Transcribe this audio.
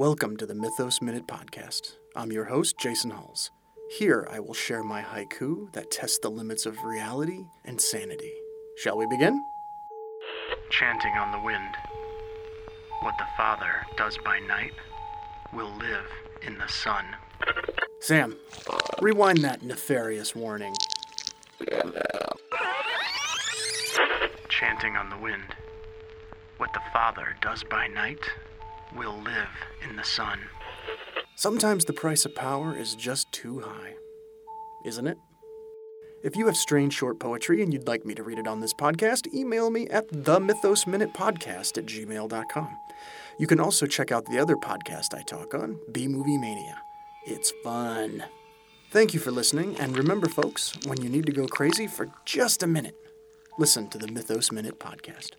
Welcome to the Mythos Minute Podcast. I'm your host, Jason Huls. Here I will share my haiku that tests the limits of reality and sanity. Shall we begin? Chanting on the wind. What the Father does by night will live in the sun. Sam, rewind that nefarious warning. Chanting on the wind. What the Father does by night will live in the sun. Sometimes the price of power is just too high, isn't it? If you have strange short poetry and you'd like me to read it on this podcast, email me at themythosminutepodcast at gmail.com. You can also check out the other podcast I talk on, B Movie Mania. It's fun. Thank you for listening, and remember, folks, when you need to go crazy for just a minute, listen to the Mythos Minute Podcast.